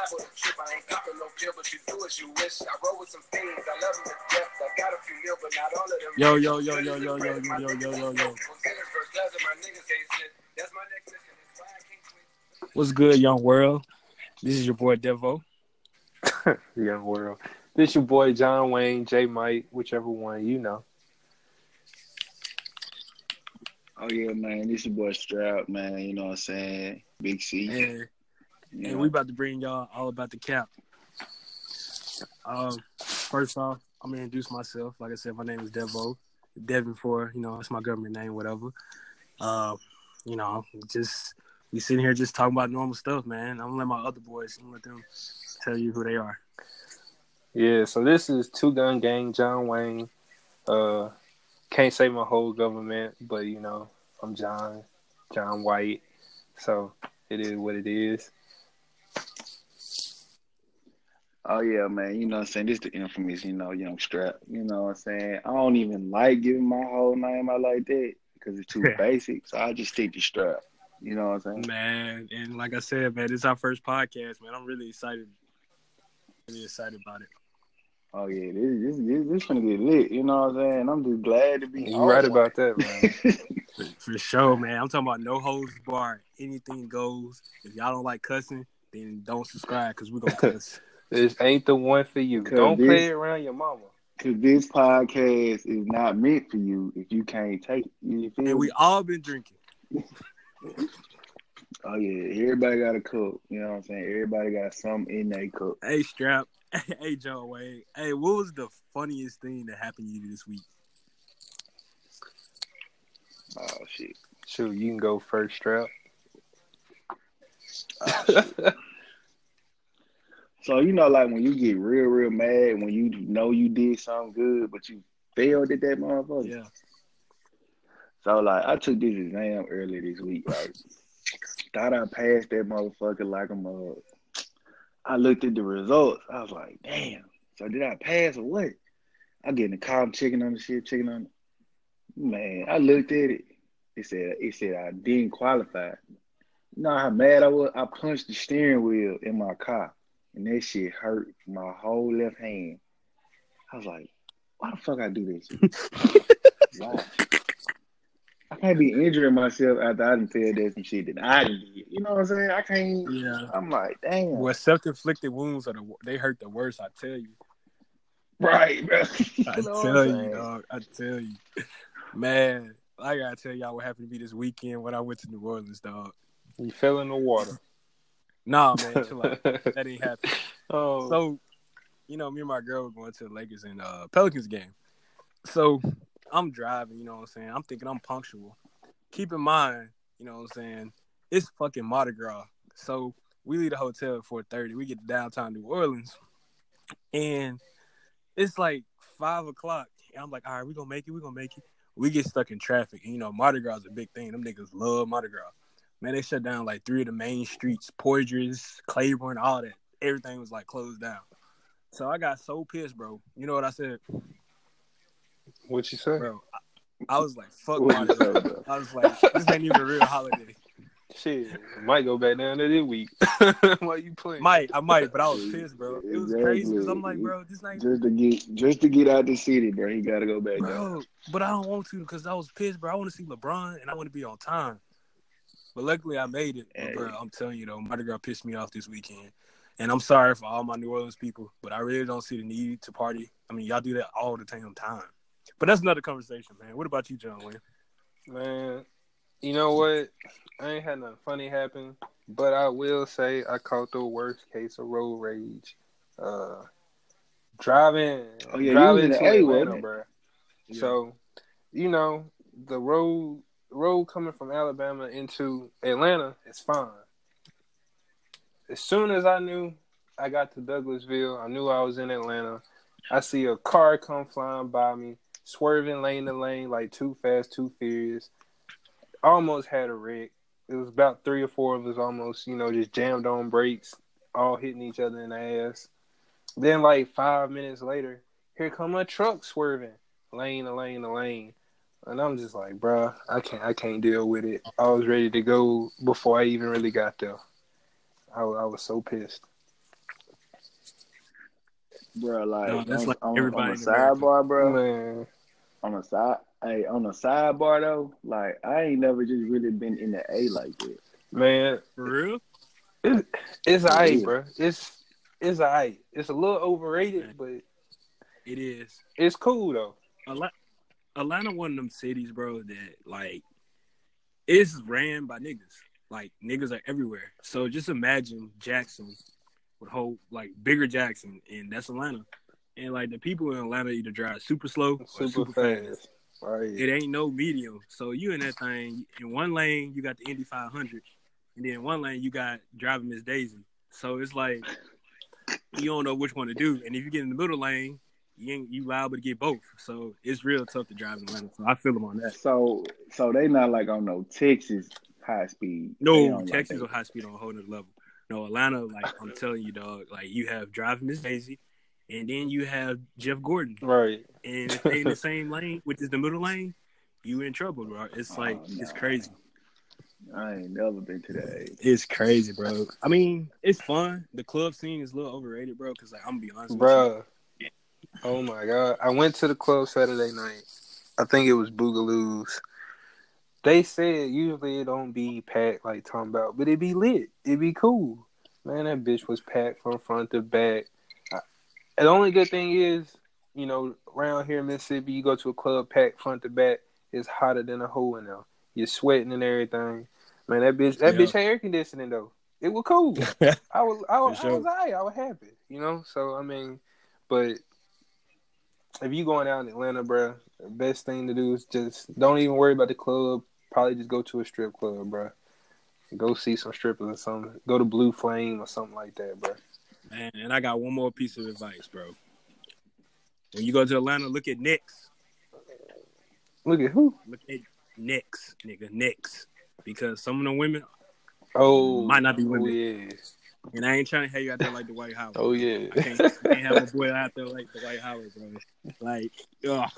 liable to trip. I ain't copping no pill, but you do as you wish. I roll with some fiends. I love them to death. I got a few mil, but not all of them. Yo, yo, yo, yo, yo, yo, yo, yo, yo, yo, yo. What's good, young world? This is your boy Devo. Young world. This your boy John Wayne, J Mike, whichever one you know. Oh yeah, man. This your boy Strap, man. You know what I'm saying? Big C. And, You and we about to bring y'all all about the cap. Um, first off, I'm gonna introduce myself. Like I said, my name is Devo. Devin for you know, it's my government name, whatever. Um, you know, just we sitting here just talking about normal stuff, man. I'm gonna let my other boys I'm gonna let them tell you who they are. Yeah, so this is Two Gun Gang, John Wayne. Uh can't say my whole government, but you know, I'm John, John White. So it is what it is. Oh yeah, man. You know what I'm saying? This the infamous, you know, young strap. You know what I'm saying? I don't even like giving my whole name out like that because it's too basic. So I just stick to strap. You know what I'm saying? Man, and like I said, man, this is our first podcast, man. I'm really excited. Really excited about it. Oh yeah, this this this, this gonna get lit. You know what I'm saying? I'm just glad to be. You on right one. about that, man. For, for sure, man. I'm talking about no holds bar. Anything goes. If y'all don't like cussing, then don't subscribe because we're gonna cuss. This ain't the one for you. Don't this- play it around your mama. Cause this podcast is not meant for you if you can't take it. You and me? we all been drinking. Oh yeah, everybody got a cup. You know what I'm saying? Everybody got something in their cup. Hey, Strap. Hey, John Wayne. Hey, what was the funniest thing that happened to you this week? Oh shit. Shoot, you can go first, strap. Oh, So you know, like when you get real, real mad when you know you did something good, but you failed at that motherfucker. Yeah. So like I took this exam earlier this week, right? Thought I passed that motherfucker like a mug. I looked at the results. I was like, damn. So did I pass or what? I get in the car, I'm checking on the shit, checking on it. Man, I looked at it. It said it said I didn't qualify. You know how mad I was? I punched the steering wheel in my car and that shit hurt my whole left hand. I was like, why the fuck I do this? Why? I can't be injuring myself after I didn't tell that some shit that I didn't do. You know what I'm saying? I can't. Yeah. I'm like, damn. Well, self-inflicted wounds are the they hurt the worst. I tell you. Right, bro. You I know tell you, dog. I tell you, man. I gotta tell y'all what happened to me this weekend when I went to New Orleans, dog. You fell in the water. Nah, man, chill out. That ain't happen. oh, So, you know, me and my girl were going to the Lakers and uh, Pelicans game. So I'm driving, you know what I'm saying? I'm thinking I'm punctual. Keep in mind, you know what I'm saying? It's fucking Mardi Gras. So we leave the hotel at 4:30. We get to downtown New Orleans, and it's like five o'clock. And I'm like, all right, we gonna make it. We gonna make it. We get stuck in traffic. And, you know, Mardi Gras is a big thing. Them niggas love Mardi Gras. Man, they shut down like three of the main streets, Poydras, Claiborne, all that. Everything was like closed down. So I got so pissed, bro. You know what I said, what you say? bro? I, I was like, fuck What Mardi you say, Gras. bro? I was like, this ain't even a real holiday. Shit, might go back down there this week. Why you playing? Might, I might, but I was pissed, bro. It was crazy because I'm like, bro, this ain't, Just to get just to get out the city, bro. He gotta go back down. bro. But I don't want to because I was pissed, bro. I want to see LeBron and I want to be on time. But luckily, I made it. But, Hey. bro, I'm telling you though, Mardi Gras pissed me off this weekend, and I'm sorry for all my New Orleans people, but I really don't see the need to party. I mean, y'all do that all the damn time. But that's another conversation, man. What about you, John Wayne? Man, you know what? I ain't had nothing funny happen, but I will say I caught the worst case of road rage. Uh, driving, Oh, yeah, you driving was to in A, Atlanta, wasn't bro. Yeah. So, you know, the road road coming from Alabama into Atlanta is fine. As soon as I knew I got to Douglasville, I knew I was in Atlanta. I see a car come flying by me, swerving lane to lane like too fast, too furious. Almost had a wreck. It was about three or four of us almost, you know, just jammed on brakes, all hitting each other in the ass. Then like five minutes later, here come a truck swerving, lane to lane to lane. And I'm just like, bruh, I can't, I can't deal with it. I was ready to go before I even really got there. I, I was so pissed. bro. Like, No, that's on, like on, everybody on in the America. sidebar, bro. Man, On the side, hey, on the sidebar though, like I ain't never just really been in the A like this, man, For real? it, it's alright, is. bro. It's it's alright. It's a little overrated, but It is. it's cool though. Atlanta, Atlanta, one of them cities, bro, that like it's ran by niggas. Like niggas are everywhere. So just imagine Jackson would hold like bigger Jackson, and that's Atlanta. And like the people in Atlanta either drive super slow or Super, super, fast. fast. Right. It ain't no medium. So you in that thing in one lane, you got the Indy 500, and then in one lane you got driving Miss Daisy. So it's like you don't know which one to do. And if you get in the middle lane, you ain't you liable to get both. So it's real tough to drive in Atlanta. So I feel them on that. So, so they not like on no Texas high speed. No, on, like, Texas they- on high speed on a whole nother level. No, Atlanta, like I'm telling you, dog, like you have driving Miss Daisy, and then you have Jeff Gordon. Right. And if they in the same lane, which is the middle lane, you in trouble, bro. It's oh, like Oh, it's crazy. I ain't never been to that. age. It's crazy, bro. I mean, it's fun. The club scene is a little overrated, bro. Because like I'm gonna be honest, with Bruh. Oh my god. I went to the club Saturday night. I think it was Boogaloo's. They said usually it don't be packed like talking about, but it be lit. It be cool. Man, that bitch was packed from front to back. I, the only good thing is, you know, around here in Mississippi, you go to a club packed front to back, it's hotter than a hole in there. You're sweating and everything. Man, that bitch that Yeah. bitch had air conditioning though. It was cool. I was I was, For I sure. was alright. I was happy, you know. So I mean, but if you going out in Atlanta, bro, the best thing to do is just don't even worry about the club. Probably just go to a strip club, bro. Go see some strippers or something. Go to Blue Flame or something like that, bro. Man, and I got one more piece of advice, bro. When you go to Atlanta, look at Knicks. Look at who? Look at Knicks, nigga, Knicks. Because some of the women, Oh, Might not be Oh women. yeah. And I ain't trying to have you out there like the White House. Oh yeah. I can't, I can't have a boy out there like the White House, bro. Like, ugh,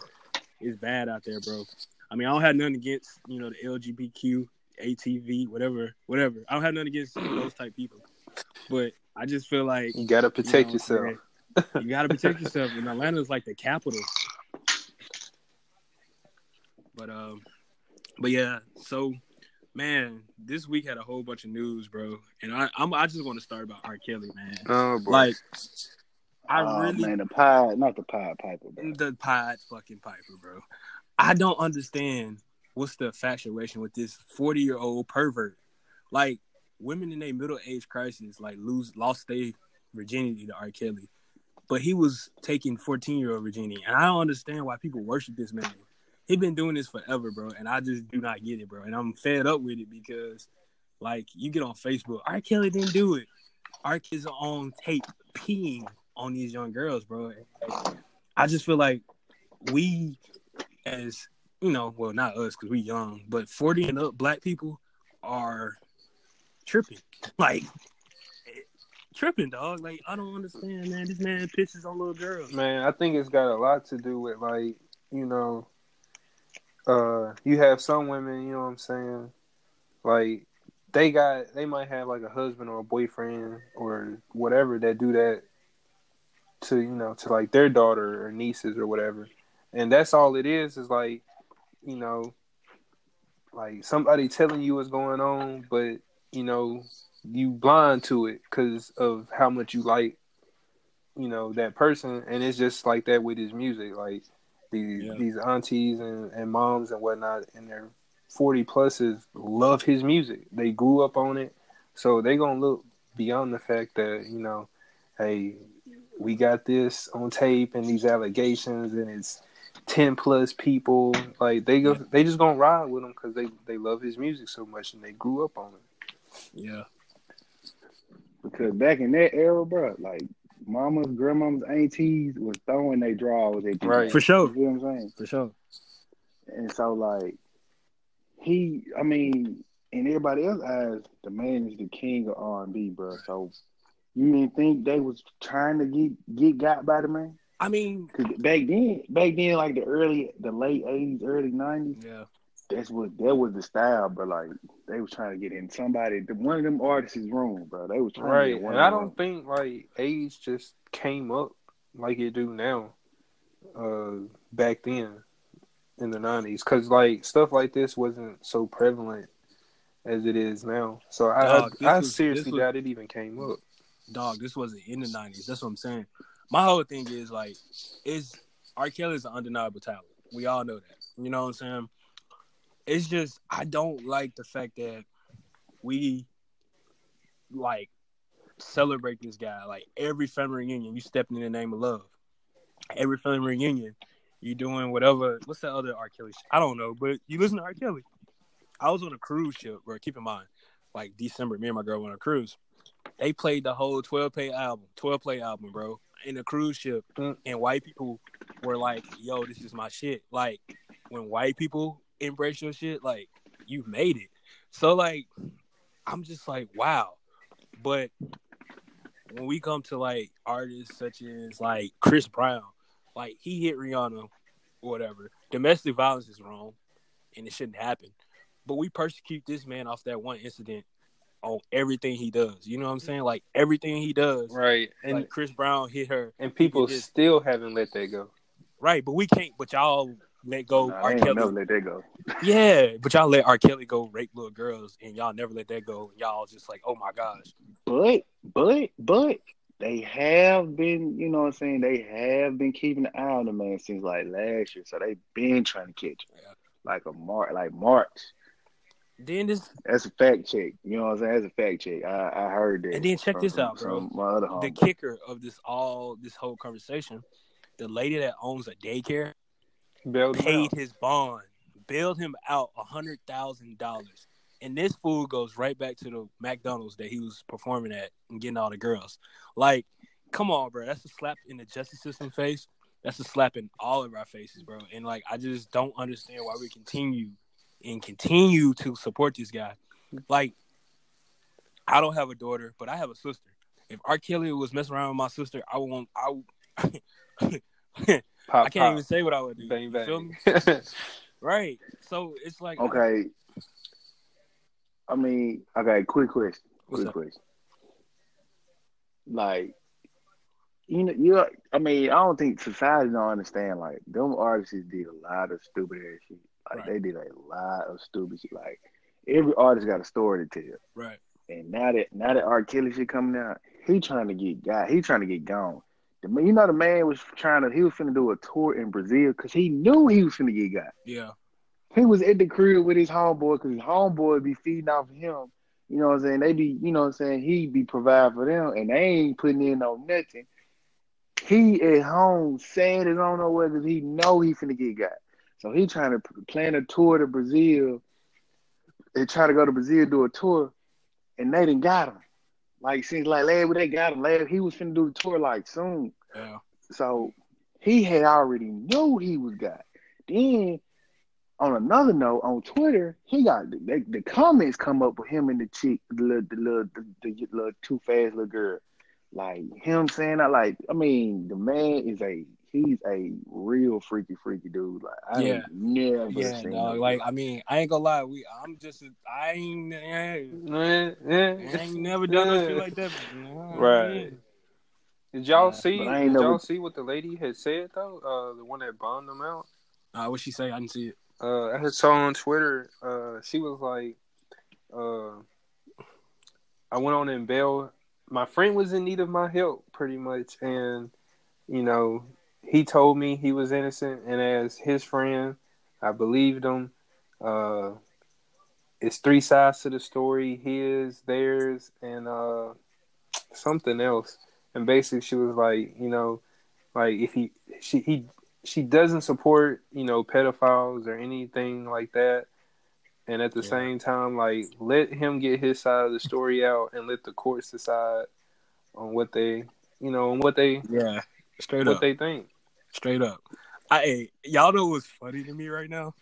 it's bad out there, bro. I mean, I don't have nothing against you know the LGBTQ, ATV, whatever, whatever. I don't have nothing against those type people, but I just feel like you gotta protect know, yourself. you gotta protect yourself. And Atlanta's like the capital. But um, but yeah. So, man, this week had a whole bunch of news, bro. And I I'm, I just want to start about R. Kelly, man. Oh boy. Like, I oh, really man, the pod, not the pod piper, bro. the pod fucking Piper, bro. I don't understand what's the infatuation with this 40 year old pervert. Like women in a middle age crisis, like lose lost their virginity to R. Kelly, but he was taking 14 year old virginity, and I don't understand why people worship this man. He been doing this forever, bro, and I just do not get it, bro. And I'm fed up with it because, like, you get on Facebook, R. Kelly didn't do it. R. Kelly's on tape peeing on these young girls, bro. I just feel like we, as you know, well, not us because we young, but 40 and up black people are tripping. Like, tripping, dog. Like, I don't understand, man. This man pisses on little girls. Man, I think it's got a lot to do with like, you know, uh you have some women, you know what I'm saying? Like they got they might have like a husband or a boyfriend or whatever that do that to, you know, to like their daughter or nieces or whatever. And that's all it is is like, you know, like somebody telling you what's going on, but you know, you blind to it because of how much you like you know that person and it's just like that with his music like these Yeah. these aunties and, and moms and whatnot and their 40 pluses love his music. They grew up on it. So they gonna look beyond the fact that you know hey we got this on tape and these allegations and it's 10 plus people. Like they go they just gonna ride with him because they they love his music so much and they grew up on it. Yeah. Because back in that era, bro, like mamas, grandmamas, aunties was throwing their drawers at you. Right. For sure. You know what I'm saying? For sure. And so, like, he, I mean, in everybody else's eyes, the man is the king of R&B, bro. So, you didn't think they was trying to get get got by the man? I mean, Cause back then, back then, like the early, the late '80s, early '90s, yeah. That's what that was the style. But like, they was trying to get in somebody, the, one of them artists' room, bro. They was trying to right get one and of i don't think like age just came up like it do now. Uh, back then in the nineties, because like stuff like this wasn't so prevalent as it is now. So I Dog, I, I was- seriously was- doubt it even came up. dog, this wasn't in the nineties. That's what I'm saying. My whole thing is like, is R. Kelly is an undeniable talent. We all know that. You know what I'm saying? It's just I don't like the fact that we like celebrate this guy. Like every family reunion, you stepping in the name of love. Every family reunion, you doing whatever. What's that other R. Kelly? Shit? I don't know, but you listen to R. Kelly. I was on a cruise ship, bro. Keep in mind, like December, me and my girl went on a cruise they played the whole 12 play album, 12 play album, bro, in a cruise ship. Mm. And white people were like, yo, this is my shit. Like, when white people embrace your shit, like, you've made it. So, like, I'm just like, wow. But when we come to, like, artists such as, like, Chris Brown, like, he hit Rihanna or whatever. Domestic violence is wrong and it shouldn't happen. But we persecute this man off that one incident on everything he does. You know what I'm saying? Like everything he does. Right, and like Chris Brown hit her. and people still haven't let that go. Right, but we can't but y'all let go Nah, I R. ain't Kelly. never let that go. Yeah, but y'all let R. Kelly go rape little girls and y'all never let that go. Y'all just like, oh my gosh. But but but they have been, you know what I'm saying, they have been keeping an eye on the man since like last year. So they've been trying to catch him. Yeah. Like a March like March. Then this That's a fact check. You know what I'm saying? That's a fact check. I, I heard that. And then check from- this out, from bro. My other the kicker of this all this whole conversation, the lady that owns a daycare Bailed paid his bond, bailed him out a hundred thousand dollars. And this fool goes right back to the McDonald's that he was performing at and getting all the girls. Like, come on, bro. That's a slap in the justice system face. That's a slap in all of our faces, bro. And like I just don't understand why we continue and continue to support this guy. Like, I don't have a daughter, but I have a sister. If R. Kelly was messing around with my sister, I won't I Pop, I can't pop. even say what I would do. bang You feel bang. me? Right. So it's like Okay. I mean, okay, quick question. What's quick up? question. Like, you know, you. I mean, I don't think society don't understand. Like, them artists did a lot of stupid ass shit. Like, Right. they did a lot of stupid shit. Like, every artist got a story to tell. Right. And now that now that R. Kelly shit coming out, he trying to get got. He trying to get gone. You know, the man was trying to. He was finna do a tour in Brazil because he knew he was finna get got. Yeah. He was at the crib with his homeboy because his homeboy be feeding off of him. You know what I'm saying? They be, you know what I'm saying? He be providing for them, and they ain't putting in on nothing. He at home sad as don't know whether he know he finna get got. So he trying to plan a tour to Brazil. They trying to go to Brazil do a tour, and they done got him. Like since like last they got him. Last he was finna do the tour like soon. Yeah. So he had already knew he was got. Then on another note, on Twitter, he got the, the comments come up with him and the chick, the little, the little, the, the little too fast little girl, like him saying that. Like, I mean, the man is a he's a real freaky, freaky dude. Like, I Yeah. ain't never Yeah, seen dog. no Like. I mean, I ain't gonna lie. We, I'm just, I ain't, I Yeah, yeah. ain't never done no shit like that. Nah, Right. Did y'all Yeah, see? but I ain't Did y'all see what the lady had said though? Uh, the one that bombed them out. Uh, what she say? I didn't see it. Uh, I had saw on Twitter. Uh, she was like, uh, I went on and bailed. My friend was in need of my help, pretty much, and you know, he told me he was innocent, and as his friend, I believed him. Uh, it's three sides to the story: his, theirs, and uh, something else. And basically, she was like, you know, like if he, she, he, she doesn't support, you know, pedophiles or anything like that. And at the Yeah. same time, like let him get his side of the story out and let the courts decide on what they, you know, on what they, Yeah, straight what up, they think. straight up. I, hey, y'all know what's funny to me right now?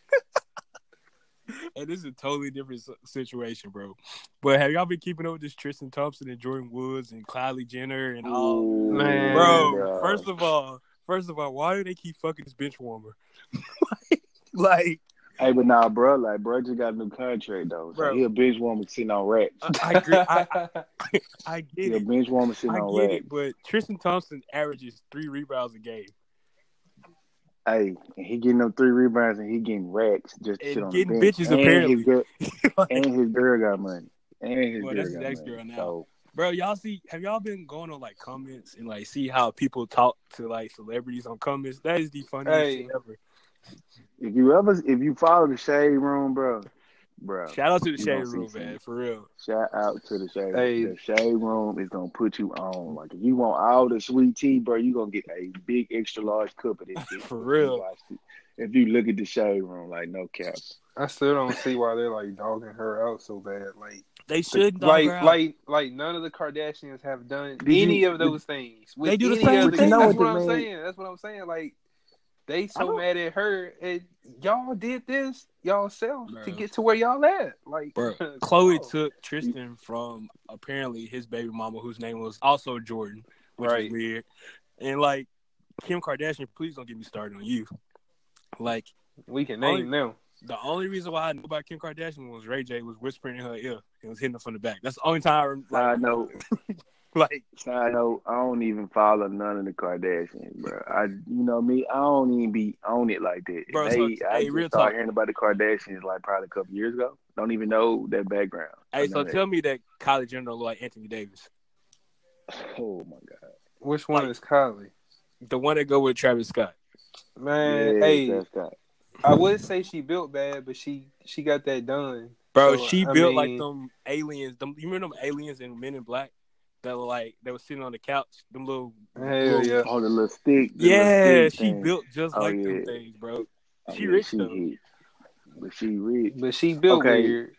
and this is a totally different situation, bro. But have y'all been keeping up with this Tristan Thompson and Jordyn Woods and Kylie Jenner and all? Ooh, Man. Bro, yeah. first of all, first of all, why do they keep fucking this bench warmer? like, Hey, but nah, bro, like bro just got a new contract though. So Bro. he a bench woman sitting on racks. I, I agree. I, I, I He get a it. bench woman sitting I on get racks. it. But Tristan Thompson averages three rebounds a game Hey, and he getting them three rebounds and he getting racks just to And sit on getting the bench. bitches, and apparently. His girl, Like, and his girl got money. And his Well, girl that's his got ex-girl money. now. So bro, y'all see? Have y'all been going on like comments and like see how people talk to like celebrities on comments? That is the funniest Hey. shit ever. If you ever if you follow the shade room, bro, bro, Shout out to the You shade gonna room, some. man, for real. shout out to the shade. Hey. The shade room is gonna put you on. Like if you want all the sweet tea, bro, you are gonna get a big extra large cup of this shit. For real. you watch it. If you look at the shade room, like no cap. I still don't see why they're like dogging her out so bad. Like, They should like, dog her out. like, like none of the Kardashians have done Did any you- of those things. With They do the same of with. That's what what I'm man- saying. That's what I'm saying. Like, they so mad at her, and y'all did this y'all self to get to where y'all at. Like, Bro, Khloé on. took Tristan from apparently his baby mama, whose name was also Jordan, which Right. is weird. And like Kim Kardashian, please don't get me started on you. Like we can Only- name them. the only reason why I knew about Kim Kardashian was Ray J was whispering in her ear and was hitting her from the back. That's the only time I rem- like, Side note, like side note, I don't even follow none of the Kardashians, bro. I, you know me, I don't even be on it like that. Bro, they, so- I hey, just real started talk. hearing about the Kardashians like probably a couple years ago. Don't even know their background. Hey, so None of tell me that Kylie Jenner look like Anthony Davis. Oh my god. Which one Like- is Kylie? The one that go with Travis Scott. Man, Yeah, hey, that's Scott. I would say she built bad, but she she got that done. Bro, So, she I built mean- like them aliens. Them, you remember them aliens in Men in Black that were like they were sitting on the couch. Them little, Hell little- yeah. Oh, the little stick. the yeah. little stick She thing. built just Oh, like yeah. them things, bro. Oh, she yeah, rich she though. hit. But she rich. But she built Okay. weird.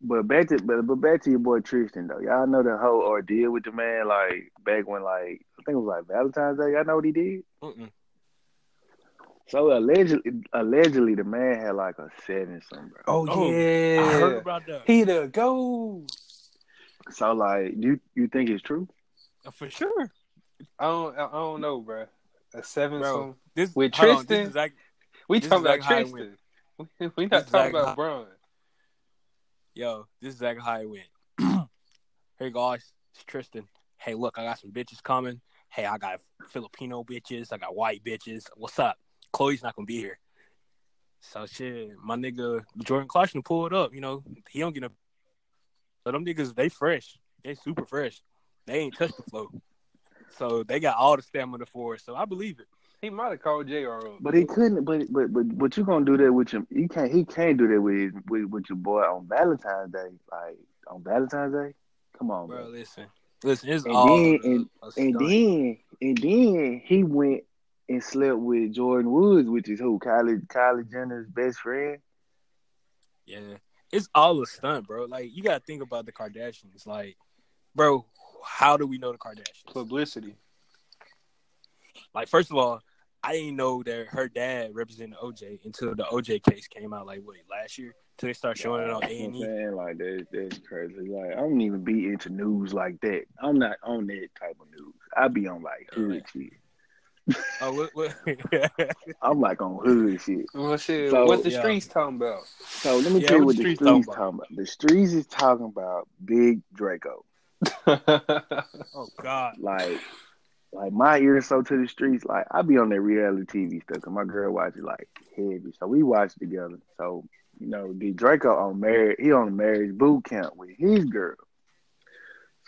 But back to but, but back to your boy Tristan though. Y'all know the whole ordeal with the man like back when like I think it was like Valentine's Day. Y'all know what he did? Mm-mm. So allegedly allegedly the man had like a seven something, bro. Oh, Oh, yeah. I heard about that He the go. So like you you think it's true? Uh, for sure, I don't I don't know, bro. A seven Bro. This With hold on, Tristan? this is like, We This talking is about like Tristan. We, we This not talking like about how- Braun. yo, this is exactly how it went. hey guys, it's Tristan. Hey, look, I got some bitches coming. Hey, I got Filipino bitches. I got white bitches. What's up? Khloé's not gonna be here. So shit, my nigga Jordan Clarkson pulled up. You know, he don't get a. So them niggas, they fresh. They super fresh. They ain't touched the flow. So they got all the stamina for it. So I believe it. He might have called JR. But he couldn't. But but but but you gonna do that with him? You can't. He can't do that with with with your boy on Valentine's Day. Like on Valentine's Day. Come on, Bro, bro. listen. Listen, it's And all then- a- and- a And then and then he went and slept with Jordyn Woods, which is who Kylie Kylie Jenner's best friend. Yeah, it's all a stunt, bro. Like you gotta think about the Kardashians. Like, bro, how do we know the Kardashians? Publicity. Like, first of all, I didn't know that her dad represented OJ until the OJ case came out. Like, what last year? Till they start showing it on A and E. like that's that's crazy. Like I don't even be into news like that. I'm not on that type of news. I be on like hood shit. Oh, what? what? I'm like on hood shit. Well, shit, So- what the Yeah. streets talking about? So let me Yeah, tell you what what the the streets streets, talking talking, about? about. The streets is talking about Big Draco. oh God. Like, like my ears so to the streets. Like I be on that reality TV stuff. Cause my girl watches like heavy. So we watch together. So you know, the Draco on marriage. He on a marriage boot camp with his girl.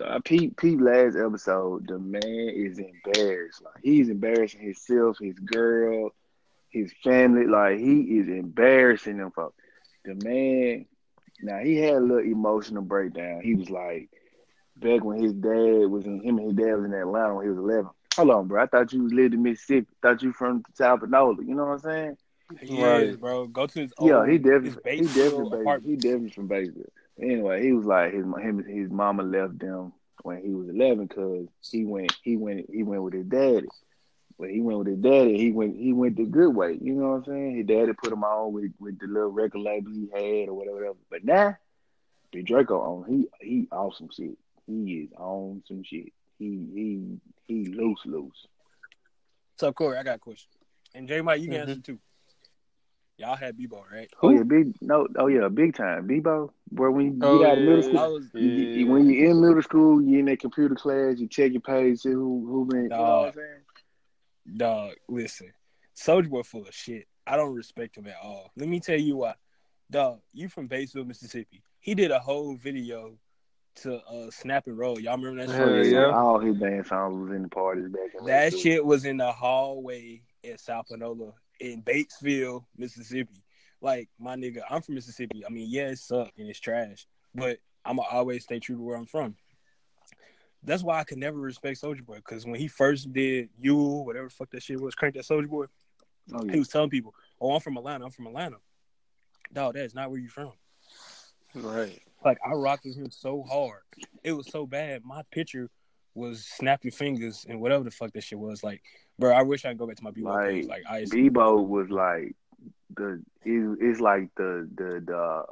Uh, so I peep peep last episode. The man is embarrassed. Like he's embarrassing himself, his girl, his family. Like he is embarrassing them folks. The man. Now he had a little emotional breakdown. He was like, back when his dad was in him and his dad was in Atlanta when he was eleven. Hold on, bro. I thought you lived in Mississippi. thought you from South Panola. You know what I'm saying? He Right. is, bro. Go to his yeah, old, he his definitely he Batesville definitely Bay- he definitely from Batesville. Anyway, he was like his him his mama left them when he was eleven because he went he went he went with his daddy. When he went with his daddy, he went he went the good way. You know what I'm saying? His daddy put him on with, with the little record label he had or whatever. whatever. But now, the Draco on he he awesome shit. He is on some shit. He he he loose loose. So Corey, I got a question. And J Mike, you can Mhm. answer too. Y'all had Bebo, right? Oh yeah, big no, oh yeah, big time. Bebo, bro. When you Oh, get out of yeah, middle school, was you, you- when you in middle school, you in that computer class, you check your page, see who who been. You know what I'm saying? dog. Listen, Soulja Boy full of shit. I don't respect him at all. Let me tell you why. Dog, you from Batesville, Mississippi. He did a whole video to uh Snap and Roll. Y'all remember that Hell shit? yeah. All his band songs was in the parties back in That shit was in the hallway at South Panola in Batesville, Mississippi. Like my nigga, I'm from Mississippi. I mean, yeah, it sucked and it's trash, but I'ma always stay true to where I'm from. That's why I could never respect Soulja Boy because when he first did you, whatever the fuck that shit was, crank that Soulja Boy, Oh, he was telling people, "Oh, I'm from Atlanta. I'm from Atlanta." Dog, that's not where you from. Right. Like I rocked with him so hard, it was so bad. My picture was snap your fingers and whatever the fuck that shit was. Like, bro, I wish I could go back to my B Like, page. Like I Bebo was like the it, it's like the the the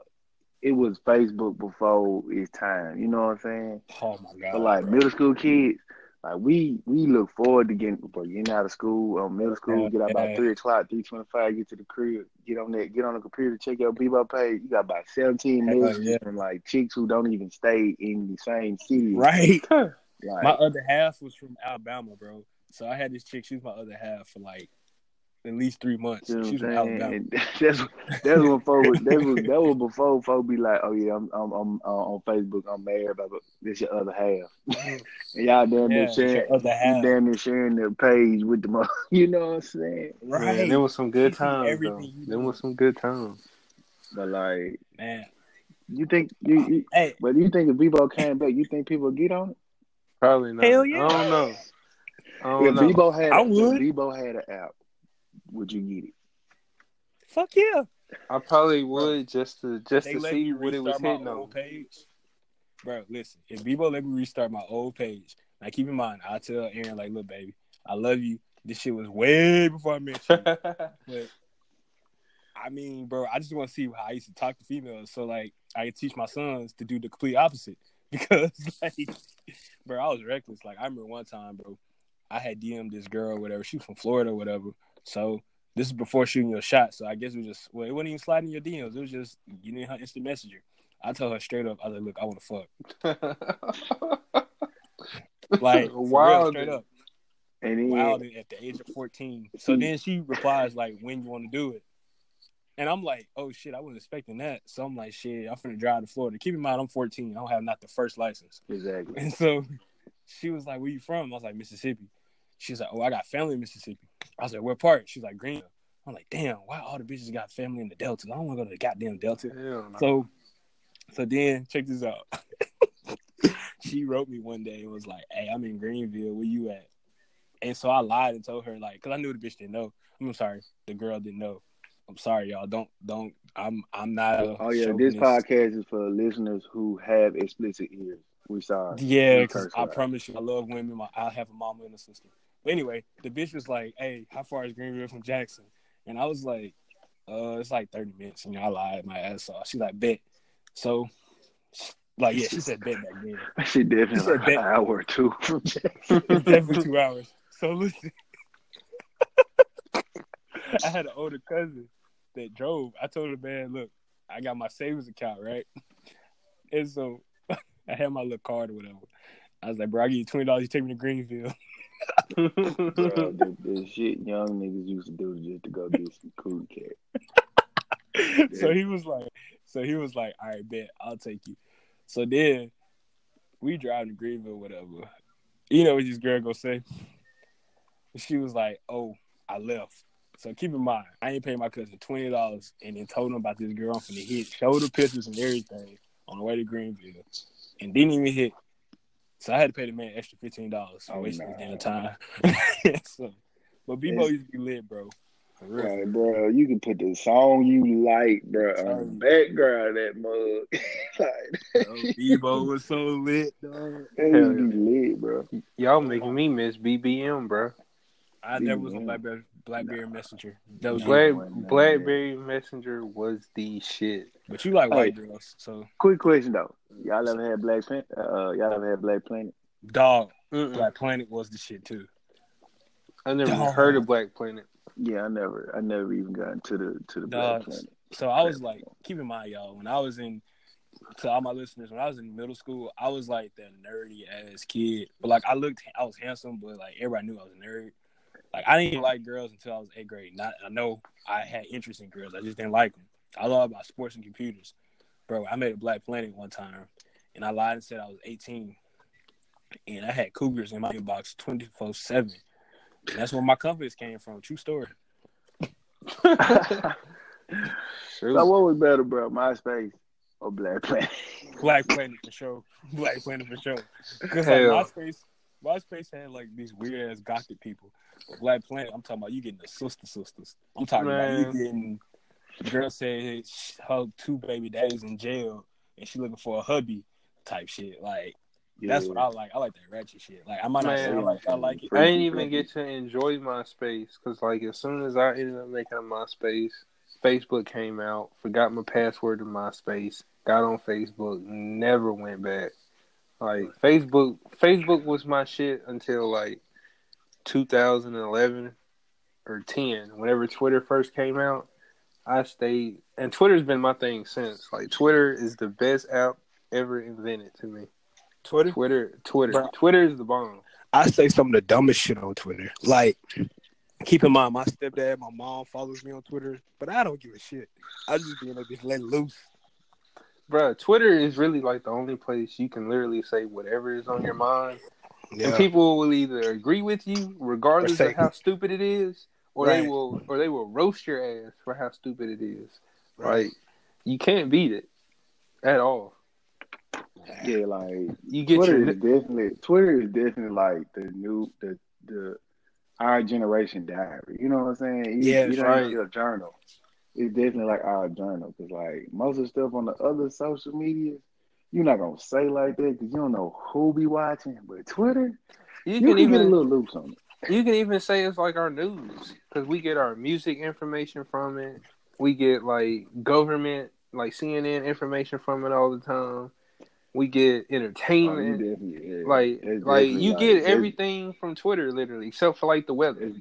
it was Facebook before its time. You know what I'm saying? Oh my god! But like bro. middle school kids, like we we look forward to getting before getting out of school. Um, middle school, Yeah, get out about three o'clock, three twenty five, get to the crib, get on that, get on the computer, check your Bebo page. You got about seventeen Hell messages yeah. from like chicks who don't even stay in the same city. right? Like, My other half was from Alabama, bro. So I had this chick. She was my other half for like at least three months. You She was what from Alabama. That's that's when folks that was that was before folks be like, oh yeah, I'm I'm, I'm uh, on Facebook, I'm married, but this your other half, and y'all damn near Yeah, sharing, other half. you damn near sharing the page with the mother. You know what I'm saying? Right? Man, there was some good times. Though. There was some good times. But like, Man, you think you, you hey, but you think if Bebo came back, you think people would get on it? Probably not. Hell yeah. I don't know. I don't if know. Bebo had, I if would. Bebo had an app, would you get it? fuck yeah! I probably would just to just They to see what it was restart my hitting on. page. Bro, listen, if Bebo let me restart my old page, now keep in mind, I tell Aaron like, look, baby, I love you. This shit was way before I met you. But I mean, bro, I just want to see how I used to talk to females, so like I can teach my sons to do the complete opposite. Because like, bro, I was reckless. Like I remember one time, bro, I had DM'd this girl, whatever. She was from Florida, or whatever. So this is before shooting your shot. So I guess it was just well, it wasn't even sliding your DMs. It was just you need her instant messenger. I told her straight up, I was like, look, I want to fuck. Like Wild. straight up. And wild at the age of 14. So then she replies like, "When you want to do it?" And I'm like, "Oh shit, I wasn't expecting that." So I'm like, "Shit, I'm finna drive to Florida." Keep in mind, I'm 14. I don't have not the first license. exactly. And so she was like, "Where you from?" I was like, "Mississippi." She's like, "Oh, I got family in Mississippi." I was like, "What part?" She's like, "Greenville." I'm like, "Damn, why all the bitches got family in the Delta? I don't want to go to the goddamn Delta." Hell no. So, so then check this out. she wrote me one day and was like, "Hey, I'm in Greenville. Where you at?" And so I lied and told her like, because I knew the bitch didn't know. I'm sorry, the girl didn't know. I'm sorry, y'all. Don't don't. I'm I'm not. A Oh yeah, this podcast is for listeners who have explicit ears. We sorry. Yeah, because I promise you, I love women. My, I have a mama and a sister. But anyway, the bitch was like, "Hey, how far is Greenville from Jackson?" And I was like, "Uh, it's like 30 minutes." And you know, I lied my ass off. She's like, "Bet." So, like, yeah, she said bet back then. She definitely said like an hour or two from Jackson. Definitely two hours. So listen, I had an older cousin that drove. I told the man, "Look, I got my savings account right," and so I had my little card or whatever. I was like, "Bro, I give you twenty dollars. You take me to Greenville." Bro, the, the shit young niggas used to do just to go get some cool cat. so he was like, so he was like, all right, bet I'll take you. So then we drive to Greenville, whatever. You know what this girl gonna say? She was like, oh, I left. So keep in mind, I ain't paid my cousin twenty dollars, and then told him about this girl I'm finna hit, showed her pictures and everything on the way to Greenville, and didn't even hit. So I had to pay the man extra fifteen dollars for Oh, wasting nah. his damn time. so, but Bebo used to be lit, bro. For real. Right, bro, you can put the song you like, bro, on the background of that mug. like, Bro, Bebo was so lit, dog. Hell be lit, bro. Y'all making me miss BBM, bro. I never was on Yeah. BlackBerry, BlackBerry Messenger. That was Black, you. one, man. Blackberry Messenger was the shit. But you like white girls, so Quick question though, y'all ever had Black Planet? Uh, y'all ever had Black Planet? dog. Mm-mm. Black Planet was the shit too. I never Dog. heard of Black Planet. Yeah, I never, I never even got into the to the Nah, Black Planet. So I was like, keep in mind, y'all, when I was in to all my listeners, when I was in middle school, I was like that nerdy ass kid. But like I looked I was handsome, but like everybody knew I was a nerd. Like I didn't even like girls until I was eighth grade. Not I know I had interest in girls, I just didn't like them. I love about sports and computers. Bro, I made a Black Planet one time and I lied and said I was 18. And I had cougars in my inbox 24 7. That's where my confidence came from. True story. Shoot. So what was better, bro? MySpace or Black Planet? Black Planet for sure. Black Planet for sure. Because like Hell. MySpace, MySpace had like these weird ass gothic people. Black Planet, I'm talking about you getting the sister sisters. I'm talking about you getting. The girl said her two baby daddies in jail, and she looking for a hubby type shit. Like that's what I like. I like that ratchet shit. Like I might not say I Man. like I like it. I didn't even get to enjoy MySpace because, like, as soon as I ended up making a MySpace, Facebook came out. Forgot my password to MySpace. Got on Facebook. Never went back. Like Facebook, Facebook was my shit until like 2011 or 10. Whenever Twitter first came out, I stayed, and Twitter's been my thing since. Like, Twitter is the best app ever invented to me. Twitter. Twitter, Twitter, Bro. Twitter is the bomb. I say some of the dumbest shit on Twitter. Like, keep in mind, my stepdad, my mom follows me on Twitter, but I don't give a shit. I just be in there just letting loose. Bruh, Twitter is really like the only place you can literally say whatever is on your mm. mind, and people will either agree with you regardless of how stupid it is, or they will, or they will roast your ass for how stupid it is. Right. Like you can't beat it at all. Yeah, like You get Twitter your is definitely Twitter is definitely like the new the the our generation diary. You know what I'm saying? You, Yeah, you that's don't right. need a journal. It's definitely like our journal because like most of the stuff on the other social medias, you're not gonna say like that because you don't know who be watching. But Twitter, you you can can get a even little loose on it. you can even say it's like our news because we get our music information from it. We get like government, like CNN information from it all the time. We get Oh, entertainment. definitely, yeah. Like, like you like- get everything from Twitter, literally, except for like the weather.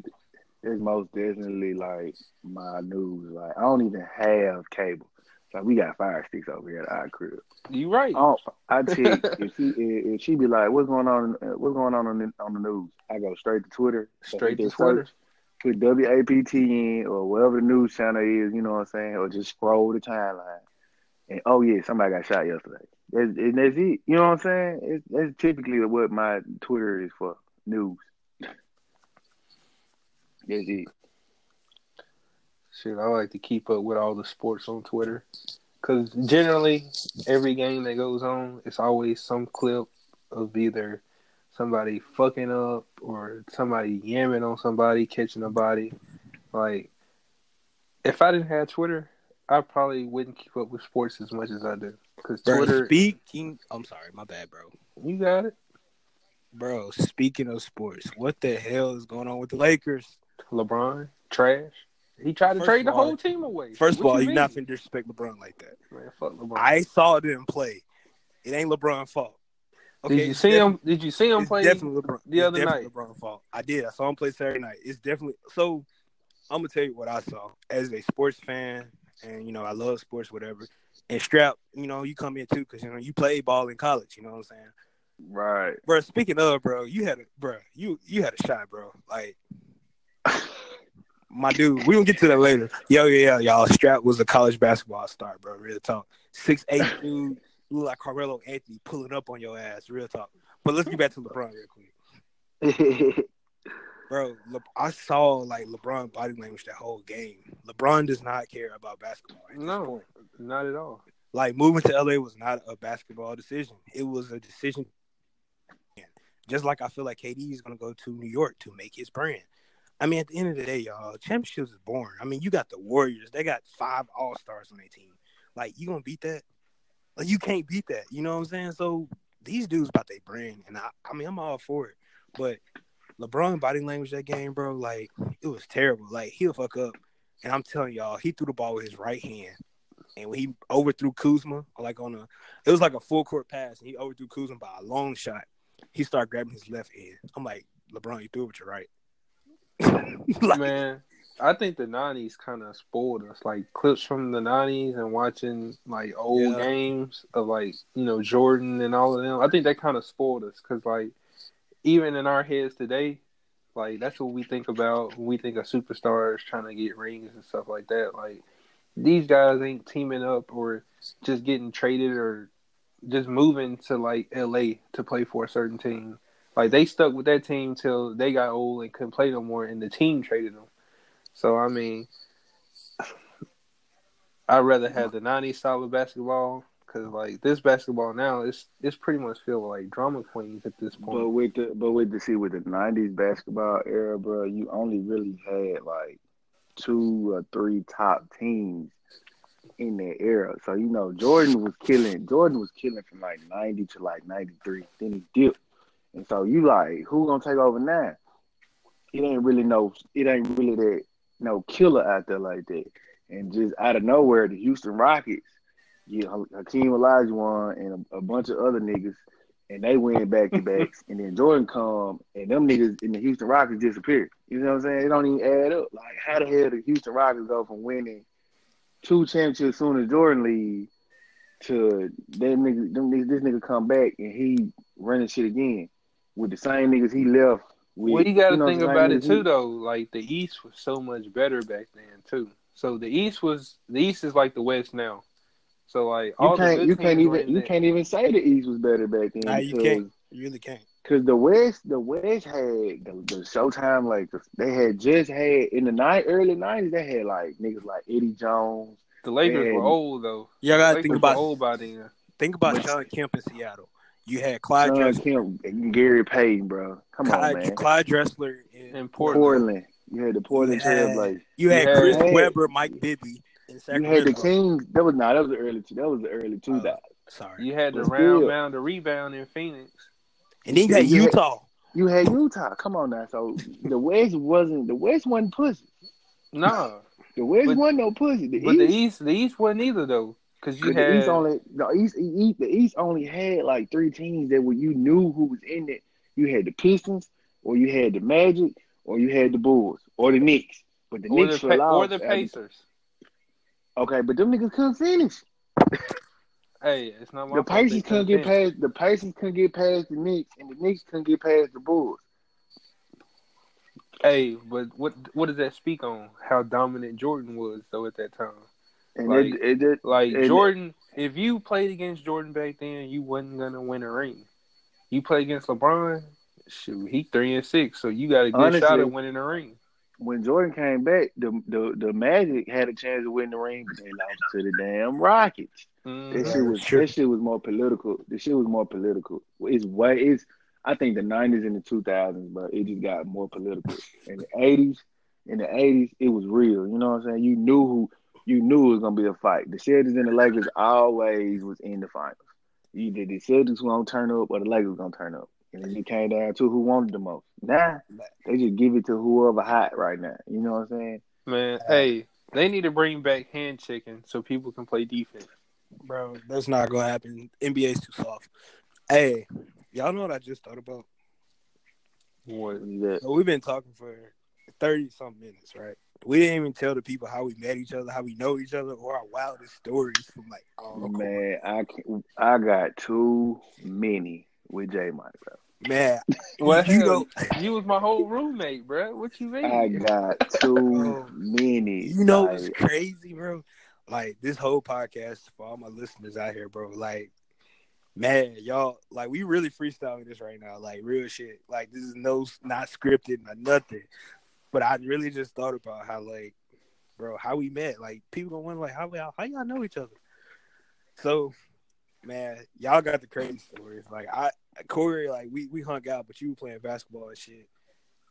It's, it's most definitely like my news. Like I don't even have cable. Like we got fire sticks over here at our crib. You right? Oh, I check if she if she be like, "What's going on? uh, What's going on on the, on the news?" I go straight to Twitter, Straight to Twitter. search, Put WAPT in or whatever the news channel is, you know what I'm saying, or just scroll the timeline. And oh yeah, somebody got shot yesterday. That's, and that's it. You know what I'm saying? It's, that's typically what my Twitter is for news. That's it. Shit, I like to keep up with all the sports on Twitter because generally every game that goes on, it's always some clip of either somebody fucking up or somebody yamming on somebody, catching a body. Like, if I didn't have Twitter, I probably wouldn't keep up with sports as much as I do. Because Twitter, speaking, I'm sorry, my bad, bro. you got it. Bro, speaking of sports, what the hell is going on with the Lakers? LeBron, trash. He tried to First trade the all- whole team away. First of all, you you're not finna disrespect LeBron like that. Man, fuck LeBron. I saw them play. It ain't LeBron's fault. Okay, did you see him? Did you see him play? definitely LeBron. the other night? LeBron's fault. I did. I saw him play Saturday night. It's definitely so. I'm gonna tell you what I saw as a sports fan, and you know I love sports, whatever. And Strap, you know, you come in too because you know you played ball in college. You know what I'm saying, Right. bro? Speaking of, bro, you had a bro, you you had a shot, bro. Like my dude, we gonna get to that later. Yo, yeah, yeah, y'all. Strap was a college basketball star, bro. Real talk. Six eight dude, look like Carmelo Anthony pulling up on your ass. Real talk. But let's get back to LeBron real quick. Bro, Le- I saw like LeBron body language that whole game. LeBron does not care about basketball. No. Not at all. Like moving to LA was not a basketball decision. It was a decision. Just like I feel like KD is gonna go to New York to make his brand. I mean, at the end of the day, y'all, championships is boring. I mean, you got the Warriors; they got five All Stars on their team. Like, you gonna beat that? Like, you can't beat that. You know what I'm saying? So these dudes about their brand, and I, I mean, I'm all for it. But LeBron body language that game, bro, like it was terrible. Like he'll fuck up, and I'm telling y'all, he threw the ball with his right hand, and when he overthrew Kuzma, like on a, it was like a full court pass, and he overthrew Kuzma by a long shot. He started grabbing his left hand. I'm like, LeBron, you threw it with your right. like, Man, I think the '90s kind of spoiled us. Like clips from the '90s and watching like old Yeah. games of like you know Jordan and all of them. I think that kind of spoiled us because like even in our heads today, like that's what we think about when we think of superstars trying to get rings and stuff like that. Like these guys ain't teaming up or just getting traded or just moving to like LA to play for a certain team. Like they stuck with that team till they got old and couldn't play no more, and the team traded them. So I mean, I'd rather have the '90s style of basketball because like this basketball now, it's it's pretty much feel like drama queens at this point. But with the but with the see with the nineties basketball era, bro, you only really had like two or three top teams in that era. So you know Jordan was killing. Jordan was killing from like ninety to like ninety three. Then he dipped, and so you like who gonna take over now? It ain't really no. It ain't really that no killer out there like that. And just out of nowhere, the Houston Rockets get Hakeem Olajuwon and a, a bunch of other niggas and they win back to backs, and then Jordan come, and them niggas in the Houston Rockets disappear. You know what I'm saying? It don't even add up. Like, how the hell did Houston Rockets go from winning two championships soon as Jordan leave to them niggas, them niggas, this nigga come back and he running shit again with the same niggas he left with. Well, you got to know, think about it too, he- though. Like the East was so much better back then too. So the East was the East is like the West now. So like You all the can't, good you can't even, you there. can't even say the East was better back then. Nah, you can't. You really can't. Cause the West, the West had the, the Showtime, like the, they had just had in the night early nineties. They had like niggas like Eddie Jones. The Lakers were old though. You gotta think about old by then. think about John Sean Kemp in Seattle. You had Clyde Sean Drexler, Kemp, Gary Payton, bro. Come on, Clyde, man. Clyde Drexler in In Portland. Portland. You had the Portland Trailblazers. You had You had- Chris Hey. Webber, Mike Bibby in You had the Kings. That was not. that was the early. two- That was the early two uh, two thousand. Sorry. You had the But round still. mound, the rebound in Phoenix. And then you had You had- Utah. You had Utah. Come on now. So the West wasn't. The West wasn't pussy. No, The West But- wasn't no pussy. The but East. the East, the East wasn't either though, because you Cause had the East only the East, East the East only had like three teams that were you knew who was in it. You had the Pistons, or you had the Magic, or you had the Bulls, or the Knicks. But the or Knicks the, or the Pacers. Okay, but them niggas couldn't finish. Hey, it's not my The Pacers couldn't get finish. past the Pacers couldn't get past the Knicks, and the Knicks couldn't get past the Bulls. Hey, but what what does that speak on? How dominant Jordan was though at that time. And Like- it, it, it, Like And- Jordan, if you played against Jordan back then, you wasn't gonna win a ring. You play against LeBron, shoot, he three and six, so you got a good Honestly, shot at winning a ring. when Jordan came back, the, the the Magic had a chance to win the ring, but they lost to the damn Rockets. Mhm. That Right, shit was sure. that shit was more political. The shit was more political. It's way it's I think the nineties and the two thousands, but it just got more political. In the eighties, in the eighties, it was real. You know what I'm saying? You knew who you knew it was gonna be a fight. The Celtics and the Lakers always was in the finals. Either the Celtics were gonna turn up or the Lakers were gonna turn up. And it just came down to who wanted the most. Nah, they just give it to whoever hot right now. You know what I'm saying? Man, hey, they need to bring back hand checking so people can play defense. Bro, that's not gonna happen. NBA's too soft. Hey, y'all know what I just thought about? What? So we've been talking for thirty some minutes, right? We didn't even tell the people how we met each other, how we know each other, or our wildest stories from like oh Man, I can, I got too many with J Mike, bro. man. Well, you hell, know you was my whole roommate, bro. What you mean? I got too many. You know like, it's crazy, bro. Like this whole podcast for all my listeners out here, bro. Like, man, y'all, like we really freestyling this right now, like real shit. Like this is no not scripted, not nothing. But I really just thought about how, like, bro, how we met. Like people gonna wonder, like, how y'all, how y'all know each other. So, man, y'all got the crazy stories. Like I, Corey, like we we hung out, but you were playing basketball and shit.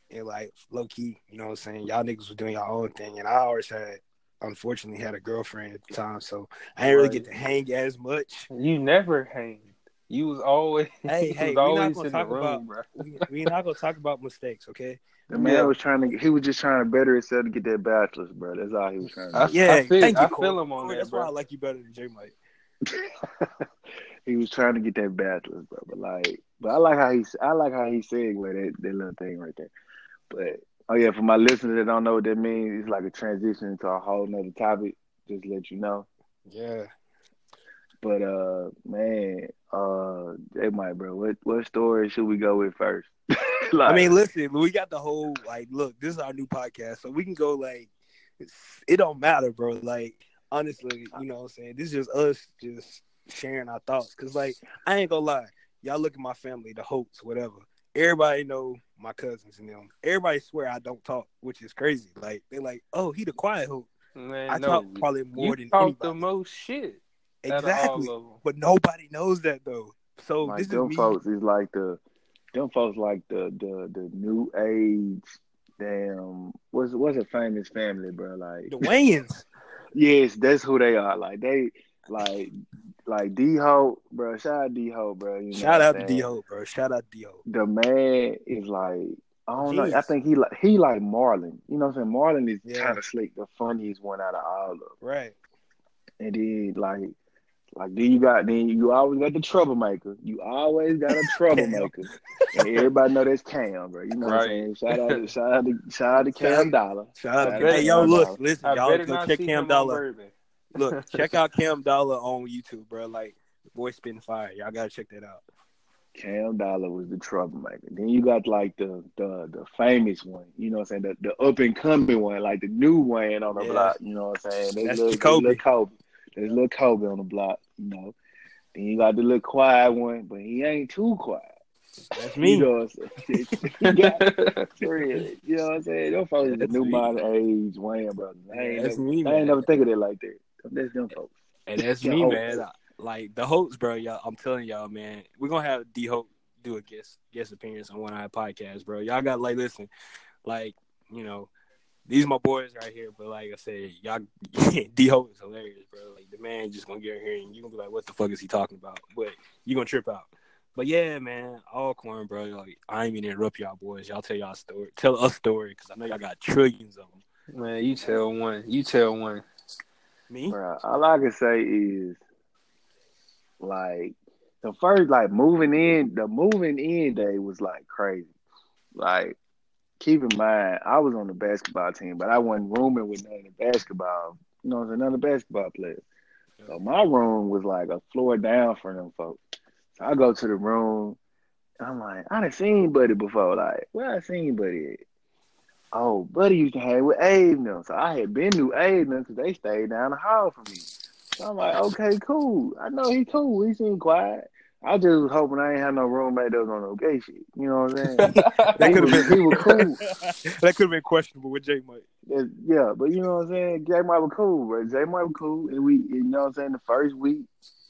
And like low key, you know what I'm saying? Y'all niggas was doing your own thing. And I always had unfortunately had a girlfriend at the time, so I didn't really get to hang as much. You never hang. You was always. Hey, you hey, was we not gonna talk room, about- bro. We, we not gonna talk about mistakes, okay? the man Yeah. was trying to. He was just trying to better himself to get that bachelor's, bro. That's all he was trying to. I- do. Yeah, feel- thank you. I Corey. feel him on Corey, that, That's bro. why I like you better than J Mike. he was trying to get that bachelor's, bro. But like, but I like how he. I like how he segued that that little thing right there. But Oh yeah, for my listeners that don't know what that means, it's like a transition into a whole nother topic. Just to let you know. Yeah. But uh, man, uh, hey Mike, bro, what what story should we go with first? like, I mean, listen, we got the whole like, look, this is our new podcast, so we can go like, it don't matter, bro. Like, honestly, you know what I'm saying? This is just us just sharing our thoughts, cause like, I ain't gonna lie, y'all look at my family, the Holtz, whatever. Everybody know my cousins and them. Everybody swear I don't talk, which is crazy. Like, they're like, oh, he the quiet Holt. Man, I no, talk probably more you than talk anybody. the most shit. Out of all exactly, but nobody knows that though. So like this is them me. folks is like the them folks like the the the new age damn what's what's a famous family, bro? Like The Wayans. yes, that's who they are. Like they like like D Ho, bro. Shout out D Ho, bro. You know Shout out to saying? D Ho, bro. Shout out to D Ho. The man is like I don't know. I think he like he like Marlon. You know what I'm saying? Marlon is Yeah. kind of slick, the funniest one out of all of them. Right. And then like like then you got then you always got the troublemaker. You always got a troublemaker. and everybody know that's Cam, bro. You know what I'm saying? Shout out to shout out to shout out to Cam Dollar. Shout out to bet Hey yo, look, listen, I y'all go check Cam Dollar. Look, check out Cam Dollar on YouTube, bro. Like the boy spitting fire. Y'all gotta check that out. Cam Dollar was the troublemaker. Then you got like the the the famous one, you know what I'm saying? The the up and coming one, like the new one on the Yeah. block, you know what I'm saying? There's That's little, Jacoby. There's little Kobe. There's little Kobe on the block, you know. Then you got the little quiet one, but he ain't too quiet. That's me. You know what I'm saying? got three. You know what I'm saying? Those folks is the new me. modern age Wayans brothers. I ain't, That's never, me, I man. ain't never think of it like that. That's them folks. And that's me, Hope. man. Like the hopes, bro. Y'all, I'm telling y'all, man. We're gonna have D Hope do a guest guest appearance on one of our podcasts, bro. Y'all got like listen, like you know, these my boys right here. But like I said, y'all D Hope is hilarious, bro. Like the man just gonna get here and you gonna be like, what the fuck is he talking about? But you gonna trip out. But yeah, man, Alcorn, bro. Like I ain't even interrupt y'all boys. Y'all tell y'all a story. Tell us a story because I know y'all got trillions of them. Man, you tell one. You tell one. Me? Bruh, all I can say is like the first like moving in the moving in day was like crazy. Like keep in mind I was on the basketball team, but I wasn't rooming with none of the basketball you know, what I'm none the basketball player. So my room was like a floor down for them folks. So I go to the room I'm like, I done seen Buddy before. Like, where I seen Buddy at? Oh, Buddy used to hang with Abe. So I had been to Abe now because they stayed down the hall from me. So I'm like, okay, cool. I know he cool. He seemed quiet. I just was hoping I ain't had no roommate that was on no gay shit. You know what I'm saying? That could have been he was cool. that could have been questionable with J Mike. Yeah, but you know what I'm saying? J Mike was cool, bro. Jay Mike was cool. And we, you know what I'm saying? The first week,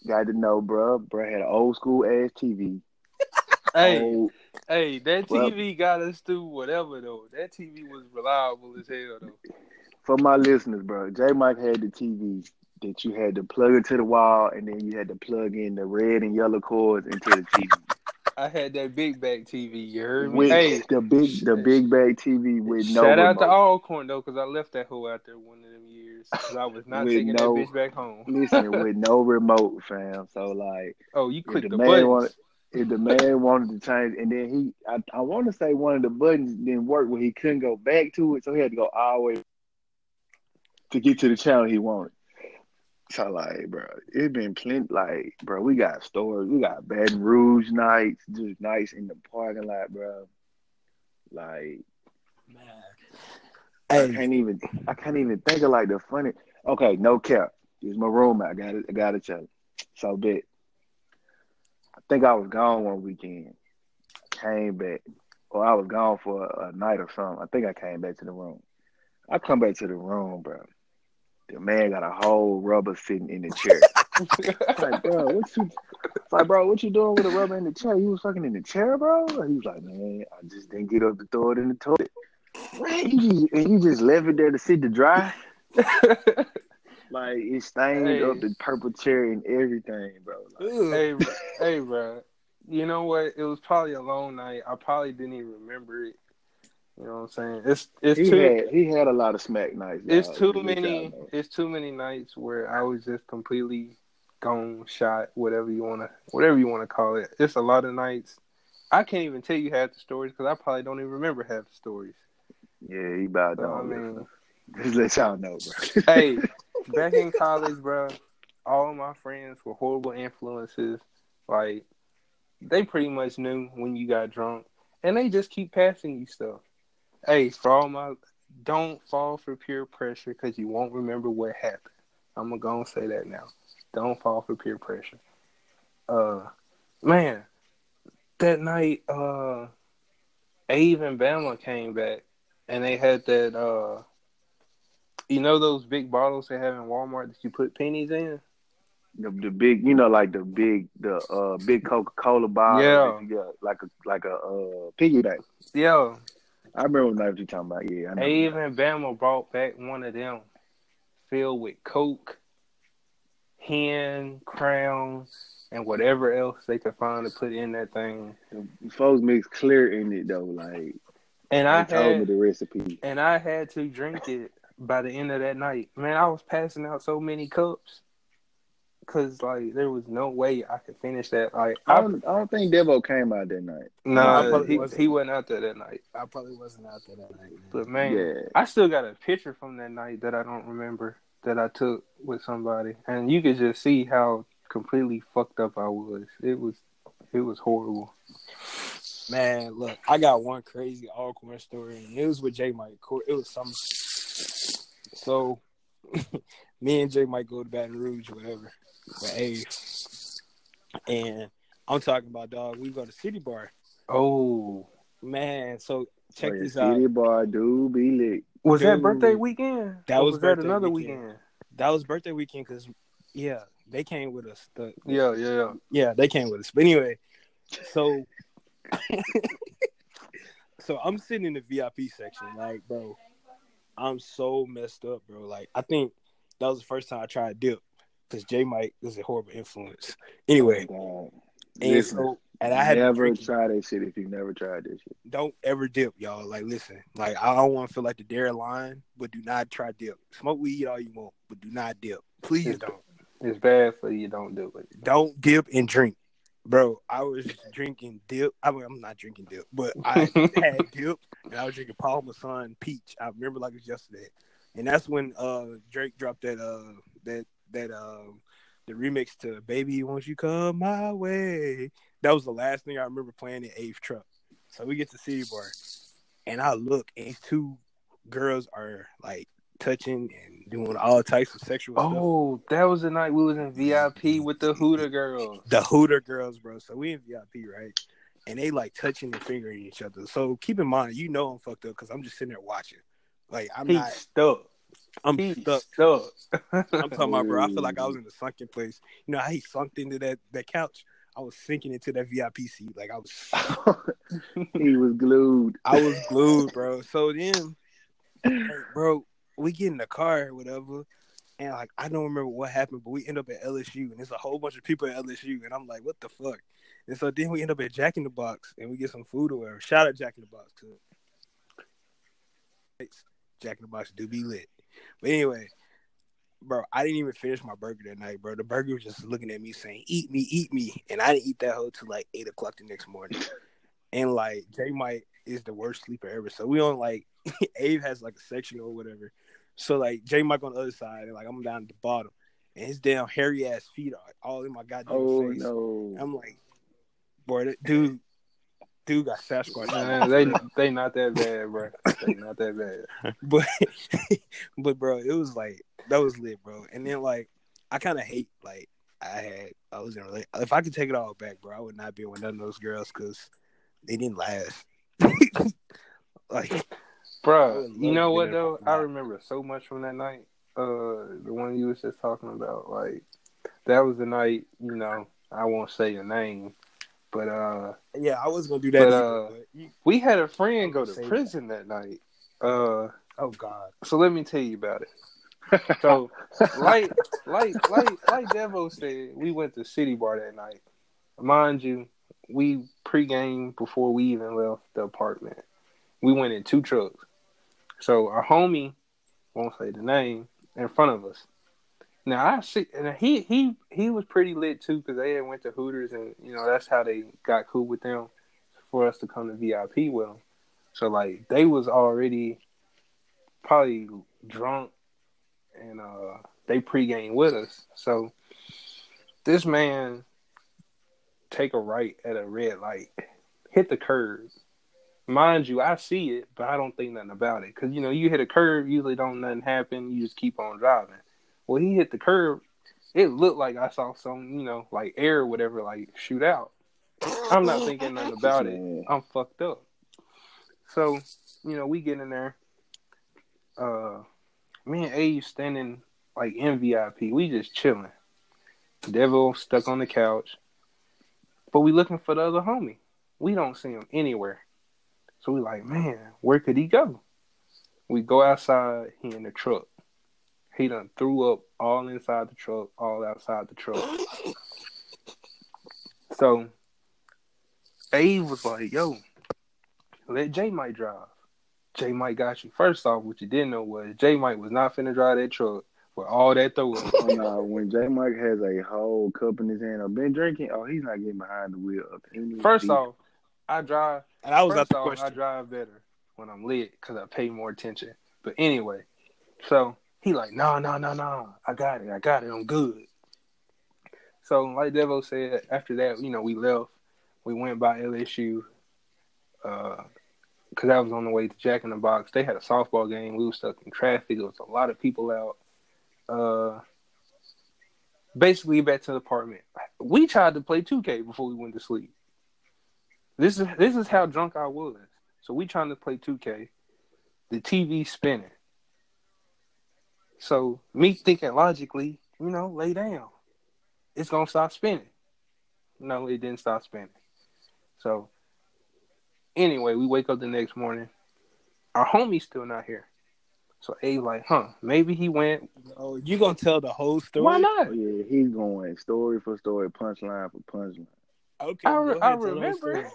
got to know, bro. Bro had an old school ass TV. Hey, Old, hey, that Well- TV got us through whatever though. That TV was reliable as hell though. for my listeners, bro, J Mike had the TV that you had to plug into the wall, and then you had to plug in the red and yellow cords into the TV. I had that big bag TV. You heard me? With Hey, the big, the big bag TV with no shout out to remote. Alcorn though, because I left that hoe out there one of them years. 'cause I was not taking no- that bitch back home. Listen, with no remote, fam. So like, Oh, you if click the the man buttons. wanted, if the man wanted to change, and then he, I, I want to say one of the buttons didn't work where he couldn't go back to it, so he had to go all the way to get to the channel he wanted. So like, bro, it been plenty. Like, bro, we got stores, we got Baton Rouge nights, just nights in the parking lot, bro. Like, man, I Hey, can't even, I can't even think of like the funny. Okay, no cap. Here's my roommate. I got it. I got to tell. So bit. I think I was gone one weekend. Came back, or I was gone for a, a night or something. I think I came back to the room. I come back to the room, bro. The man got a whole rubber sitting in the chair. It's like, bro, what you? It's like, bro, what you doing with a rubber in the chair? You was fucking in the chair, bro. And he was like, man, I just didn't get up to throw it in the toilet. Man, you just, and you just left it there to sit to dry. Like it stained Hey. up the purple chair and everything, bro. Like, hey, bro, hey, bro. You know what? It was probably a long night. I probably didn't even remember it. You know what I'm saying? It's it's he too had he had a lot of smack nights. it's too to many it's too many nights where I was just completely gone, shot, whatever you wanna whatever you wanna call it. It's a lot of nights. I can't even tell you half the stories because I probably don't even remember half the stories. Yeah, he bowed So, down. I mean, Just let y'all know, bro. hey, back in college, bro, all my friends were horrible influences. Like, they pretty much knew when you got drunk, and they just keep passing you stuff. Hey, for all my, don't fall for peer pressure because you won't remember what happened. I'm gonna go and say that now. Don't fall for peer pressure. Uh, man, that night, uh, Ave and Bama came back, and they had that, uh, you know those big bottles they have in Walmart that you put pennies in. The, the big, you know, like the big, the uh, big Coca Cola bottle. Yeah. got, like a like a uh, piggy bank. Yeah, I remember what you're talking about. Yeah, I and Bama brought back one of them filled with Coke, hen, crown, and whatever else they could find to put in that thing. Folks mix clear in it though. Like And I told me the recipe. and I had to drink it by the end of that night. Man, I was passing out so many cups because like there was no way I could finish that. Like I I, don't, I don't think Devo came out that night. No, nah, he, wasn't. he wasn't out there that night. I probably wasn't out there that night. Man. But man, Yeah, I still got a picture from that night that I don't remember that I took with somebody, and you could just see how completely fucked up I was. It was, it was horrible. Man, look, I got one crazy awkward story, and it was with J Mike. It was some. So, me and J Mike go to Baton Rouge, whatever, with Abe, and I'm talking about dog. We go to City Bar, Oh, man. So check Oh, yeah, this out. City bar do be lit. was that birthday weekend? that Or was that birthday another weekend. weekend. That was birthday weekend because, yeah, they came with us. The, Yeah, yeah, yeah. Yeah, they came with us. But anyway, so so I'm sitting in the VIP section, like, bro, I'm so messed up, bro. Like, I think that was the first time I tried dip because J Mike is a horrible influence. Anyway, God. and Listen, so and I had never drink it. try that shit if you never tried this shit. don't ever dip, y'all. Like, listen, like I don't want to feel like the dare line, but do not try dip. Smoke weed all you want, but do not dip. Please It's- don't. It's bad for you. Don't do it. don't dip and drink. Bro, I was drinking dip. I mean, I'm not drinking dip, but I had dip and I was drinking Paul Masson Peach. I remember like it was yesterday. And that's when uh Drake dropped that uh that that um the remix to Baby Won't You Come My Way. That was the last thing I remember playing in Abe's truck. So we get to City Bar and I look and these two girls are like touching and doing all types of sexual stuff. Oh, that was the night we was in VIP with the Hooter girls. the Hooter girls, bro. So we in VIP, right? And they like touching and fingering each other. So keep in mind, you know I'm fucked up because I'm just sitting there watching. Like I'm He's not, stuck. I'm He's stuck. stuck. I'm talking about, bro. I feel like I was in a sunken place. You know he sunk into that that couch? I was sinking into that VIP seat. Like I was, he was glued. I was glued, bro. So then, bro, we get in the car or whatever. And like I don't remember what happened, but we end up at LSU, and there's a whole bunch of people at LSU, and I'm like, what the fuck? And so then we end up at Jack in the Box, and we get some food or whatever. Shout out Jack in the Box, too. Jack in the Box do be lit. But anyway, bro, I didn't even finish my burger that night, bro. The burger was just looking at me saying, "Eat me, eat me," and I didn't eat that whole till like eight o'clock the next morning. And like J Mike is the worst sleeper ever, so we on like Abe has like a section or whatever. So like J Mike on the other side, and like I'm down at the bottom, and his damn hairy ass feet are all in my goddamn Oh face. no. I'm like, boy, that dude, dude got Sasquatch. Man, they they not that bad, bro. They not that bad. but but bro, it was like that was lit, bro. And then like I kind of hate like I had I was in a relate. If I could take it all back, bro, I would not be with none of those girls because they didn't last. like Bro, you know what though? I remember so much from that night. Uh, the one you was just talking about, like that was the night. You know, I won't say your name, but uh, yeah, I was gonna do that. But, either, uh, but you- we had a friend go to Say that. prison that night. Uh, oh god, so let me tell you about it. So, like, like, like, like Devo said, we went to City Bar that night. Mind you, we pregame before we even left the apartment. We went in two trucks. So our homie, won't say the name, in front of us. Now I see, and he he he was pretty lit too because they had went to Hooters and you know that's how they got cool with them for us to come to VIP with them. So like they was already probably drunk and uh they pregame with us. So this man take a right at a red light, hit the curb. Mind you, I see it, but I don't think nothing about it. Cause you know, you hit a curb, usually don't nothing happen. You just keep on driving. Well, he hit the curb. It looked like I saw some, you know, like air or whatever, like shoot out. I'm not thinking nothing about it. I'm fucked up. So, you know, we get in there. Uh, me and Abe standing like in VIP. We just chilling. Devo stuck on the couch. But we looking for the other homie. We don't see him anywhere. So we like, man, where could he go? We go outside, he in the truck. He done threw up all inside the truck, all outside the truck. So Abe was like, yo, let J Mike drive. J Mike got you. First off, what you didn't know was J Mike was not finna drive that truck with all that throw up. Oh, no, when J Mike has a whole cup in his hand or been drinking, oh, he's not getting behind the wheel of any. First vehicle. off, I drive And I was First out the off, I drive better when I'm lit because I pay more attention. But anyway, so he like, no, no, no, no, I got it, I got it, I'm good. So like Devo said, after that, you know, we left. We went by LSU, uh, because I was on the way to Jack in the Box. They had a softball game. We were stuck in traffic. There was a lot of people out. Uh, basically, back to the apartment. We tried to play 2K before we went to sleep. This is this is how drunk I was. So we trying to play 2K. The TV spinning. So me thinking logically, you know, lay down. It's gonna stop spinning. No, it didn't stop spinning. So anyway, we wake up the next morning. Our homie's still not here. So A like, huh, maybe he went. Oh, you gonna tell the whole story? Why not? Oh, yeah, he's going story for story, punchline for punchline. Okay, I go re- ahead, I tell the whole remember. story.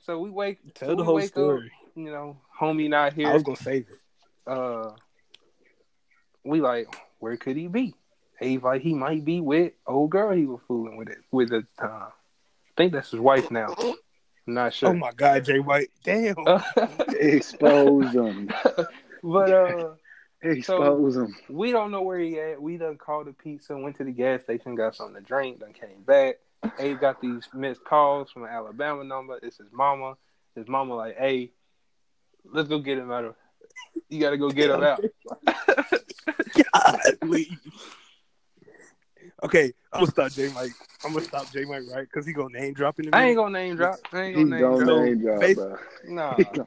So we wake Tell so the whole story. Up, you know, homie not here. I was gonna save it. uh we like, where could he be? He like he might be with old girl he was fooling with it with at the time. I think that's his wife now. I'm not sure. Oh my God, Jay White. Damn. Expose him. but uh Expose him. we don't know where he at. We done called a pizza, went to the gas station, got something to drink, then came back. Abe got these missed calls from an Alabama number. It's his mama. His mama like, hey, let's go get him out of you gotta go get him out. Golly. Okay, I'm gonna stop J Mike. I'm gonna stop J Mike right because he gonna name drop in the I ain't gonna name drop. I ain't He's gonna name gonna drop. name drop, basi- bro. Nah.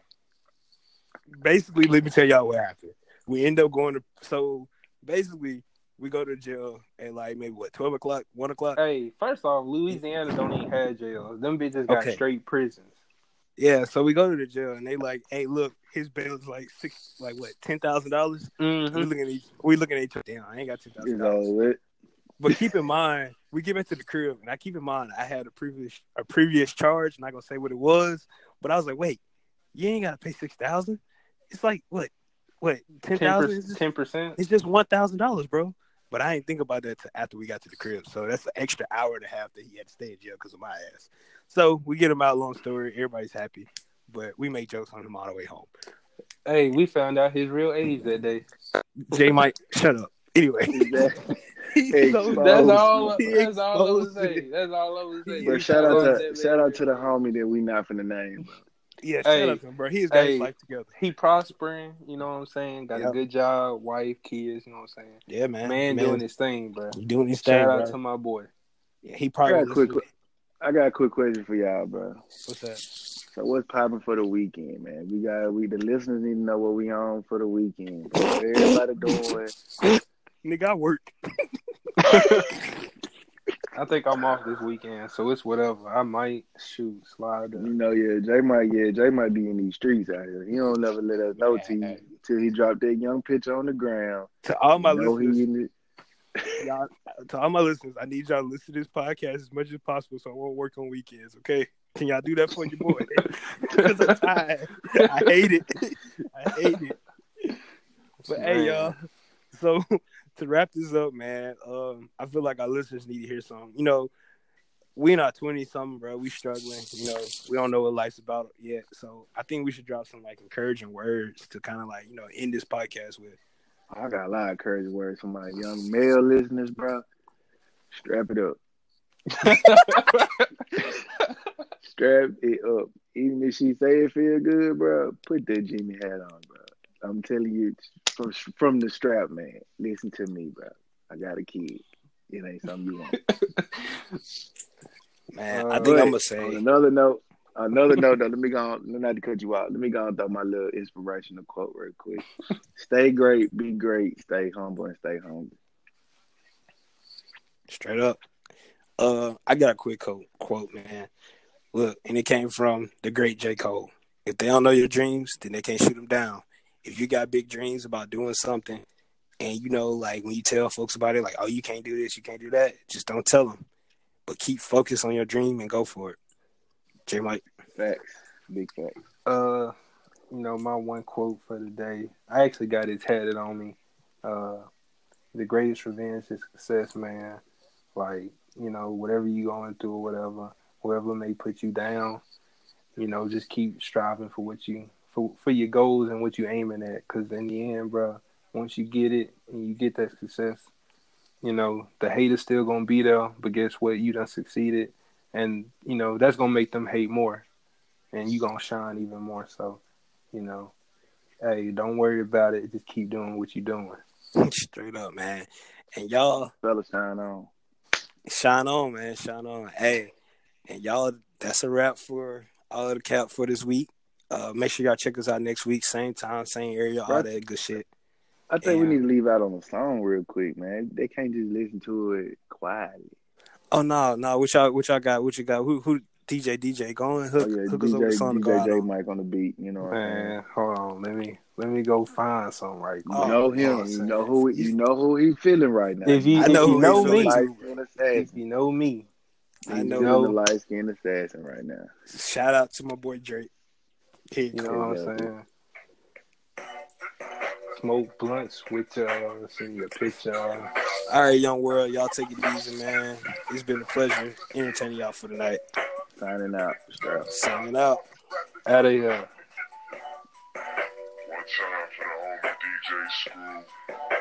basically, let me tell y'all what happened. We end up going to so basically we go to jail at like maybe what twelve o'clock, one o'clock. Hey, first off, Louisiana don't even have jails. Them bitches got Okay. straight prisons. Yeah, so we go to the jail and they like, hey, look, his bail is like six, like what, ten thousand dollars. We Mm-hmm. looking at each, we looking at each other. Damn, I ain't got ten thousand It's dollars. all lit. But keep in mind, we get back to the crib, and I keep in mind I had a previous a previous charge. Not gonna say what it was, but I was like, wait, you ain't gotta pay six thousand. It's like what, what ten thousand? Ten percent. It's just one thousand dollars, bro. But I didn't think about that after we got to the crib. So that's an extra hour and a half that he had to stay in jail because of my ass. So we get him out. Long story. Everybody's happy, but we make jokes on him on the way home. Hey, we found out his real age that day. Jay Mike, shut up. Anyway, Exactly. So Exposed. That's all. That's all I would exposed say. it. That's all I would say. But shout out to shout out to the homie that we not finna name. Bro. Yeah, Hey, shout out to him, bro. He's got hey. his life together. He prospering. You know what I'm saying? Got Yep. a good job, wife, kids. You know what I'm saying? Yeah, man. Man, doing his thing, bro. doing his thing. Shout out bro. to my boy. Yeah, he I probably got a quick. I got a quick question for y'all, bro. What's that? So what's popping for the weekend, man? We got we the listeners need to know what we on for the weekend. bro. What everybody doing? Nigga, I work. I think I'm off this weekend, so it's whatever. I might shoot slide. You know, yeah, Jay might, yeah, Jay might be in these streets out here. He don't never let us know till he, till he dropped that young picture on the ground. To all my You know listeners, y'all, to all my listeners, I need y'all to listen to this podcast as much as possible, so I won't work on weekends. Okay? Can y'all do that for your boy? Because I'm tired. I hate it. I hate it. But hey, y'all. So to wrap this up, man, um, I feel like our listeners need to hear something. You know, we not twenty something, bro. We struggling. You know, we don't know what life's about yet. So I think we should drop some like encouraging words to kind of like you know end this podcast with. I got a lot of encouraging words for my young male listeners, bro. Strap it up. Strap it up. Even if she say it feel good, bro, put that Jimmy hat on, bro. I'm telling you from from the strap, man. Listen to me, bro. I got a kid. It ain't something you want. Man, Uh, I think I'm gonna on say another note, another note though, let me go on, not to cut you out. Let me go and throw my little inspirational quote real quick. stay great, be great, stay humble, and stay hungry. straight up. Uh, I got a quick quote, quote, man. Look, and it came from the great J. Cole. If they don't know your dreams, then they can't shoot them down. If you got big dreams about doing something, and you know, like when you tell folks about it, like, oh, you can't do this, you can't do that, just don't tell them. But keep focused on your dream and go for it. J. Mike. Facts, big facts. Uh, you know, my one quote for the day. I actually got it tatted on me. Uh, the greatest revenge is success, man. Like, you know, whatever you going through or whatever, whoever may put you down, you know, just keep striving for what you for for your goals and what you're aiming at. Cause in the end, bro, once you get it and you get that success, you know, the hate is still gonna be there. But guess what? You done succeeded, and you know that's gonna make them hate more, and you gonna shine even more. So, you know, hey, don't worry about it. Just keep doing what you're doing. Straight up, man. And y'all Fellas, shine on. shine on, man. Shine on. Hey, and y'all, that's a wrap for all of the cap for this week. Uh, make sure y'all check us out next week, same time, same area, all that good shit. I think we need to leave out on the song real quick, man. They can't just listen to it quietly. Oh no, no, what y'all, what y'all got? What you got? Who, who? DJ, DJ, go on, hook, oh yeah, hook us over DJ, the song to go DJ out J on. Mike on the beat. You know what I'm? Man, hold on. Let me let me go find some right You quick. know You know what him. You know who. You know who he feeling right now. If you, I if know you know he me, feeling light if you know me, I He's know. feeling know- the light skin assassin right now. Shout out to my boy Drake. Here you you know what I'm saying. Smoke blunts with y'all, send you a picture. All right, young world, y'all take it easy, man. It's been a pleasure entertaining y'all for the night. Signing out. Strap. Signing out. Out of here. One time for the homie DJ Screw.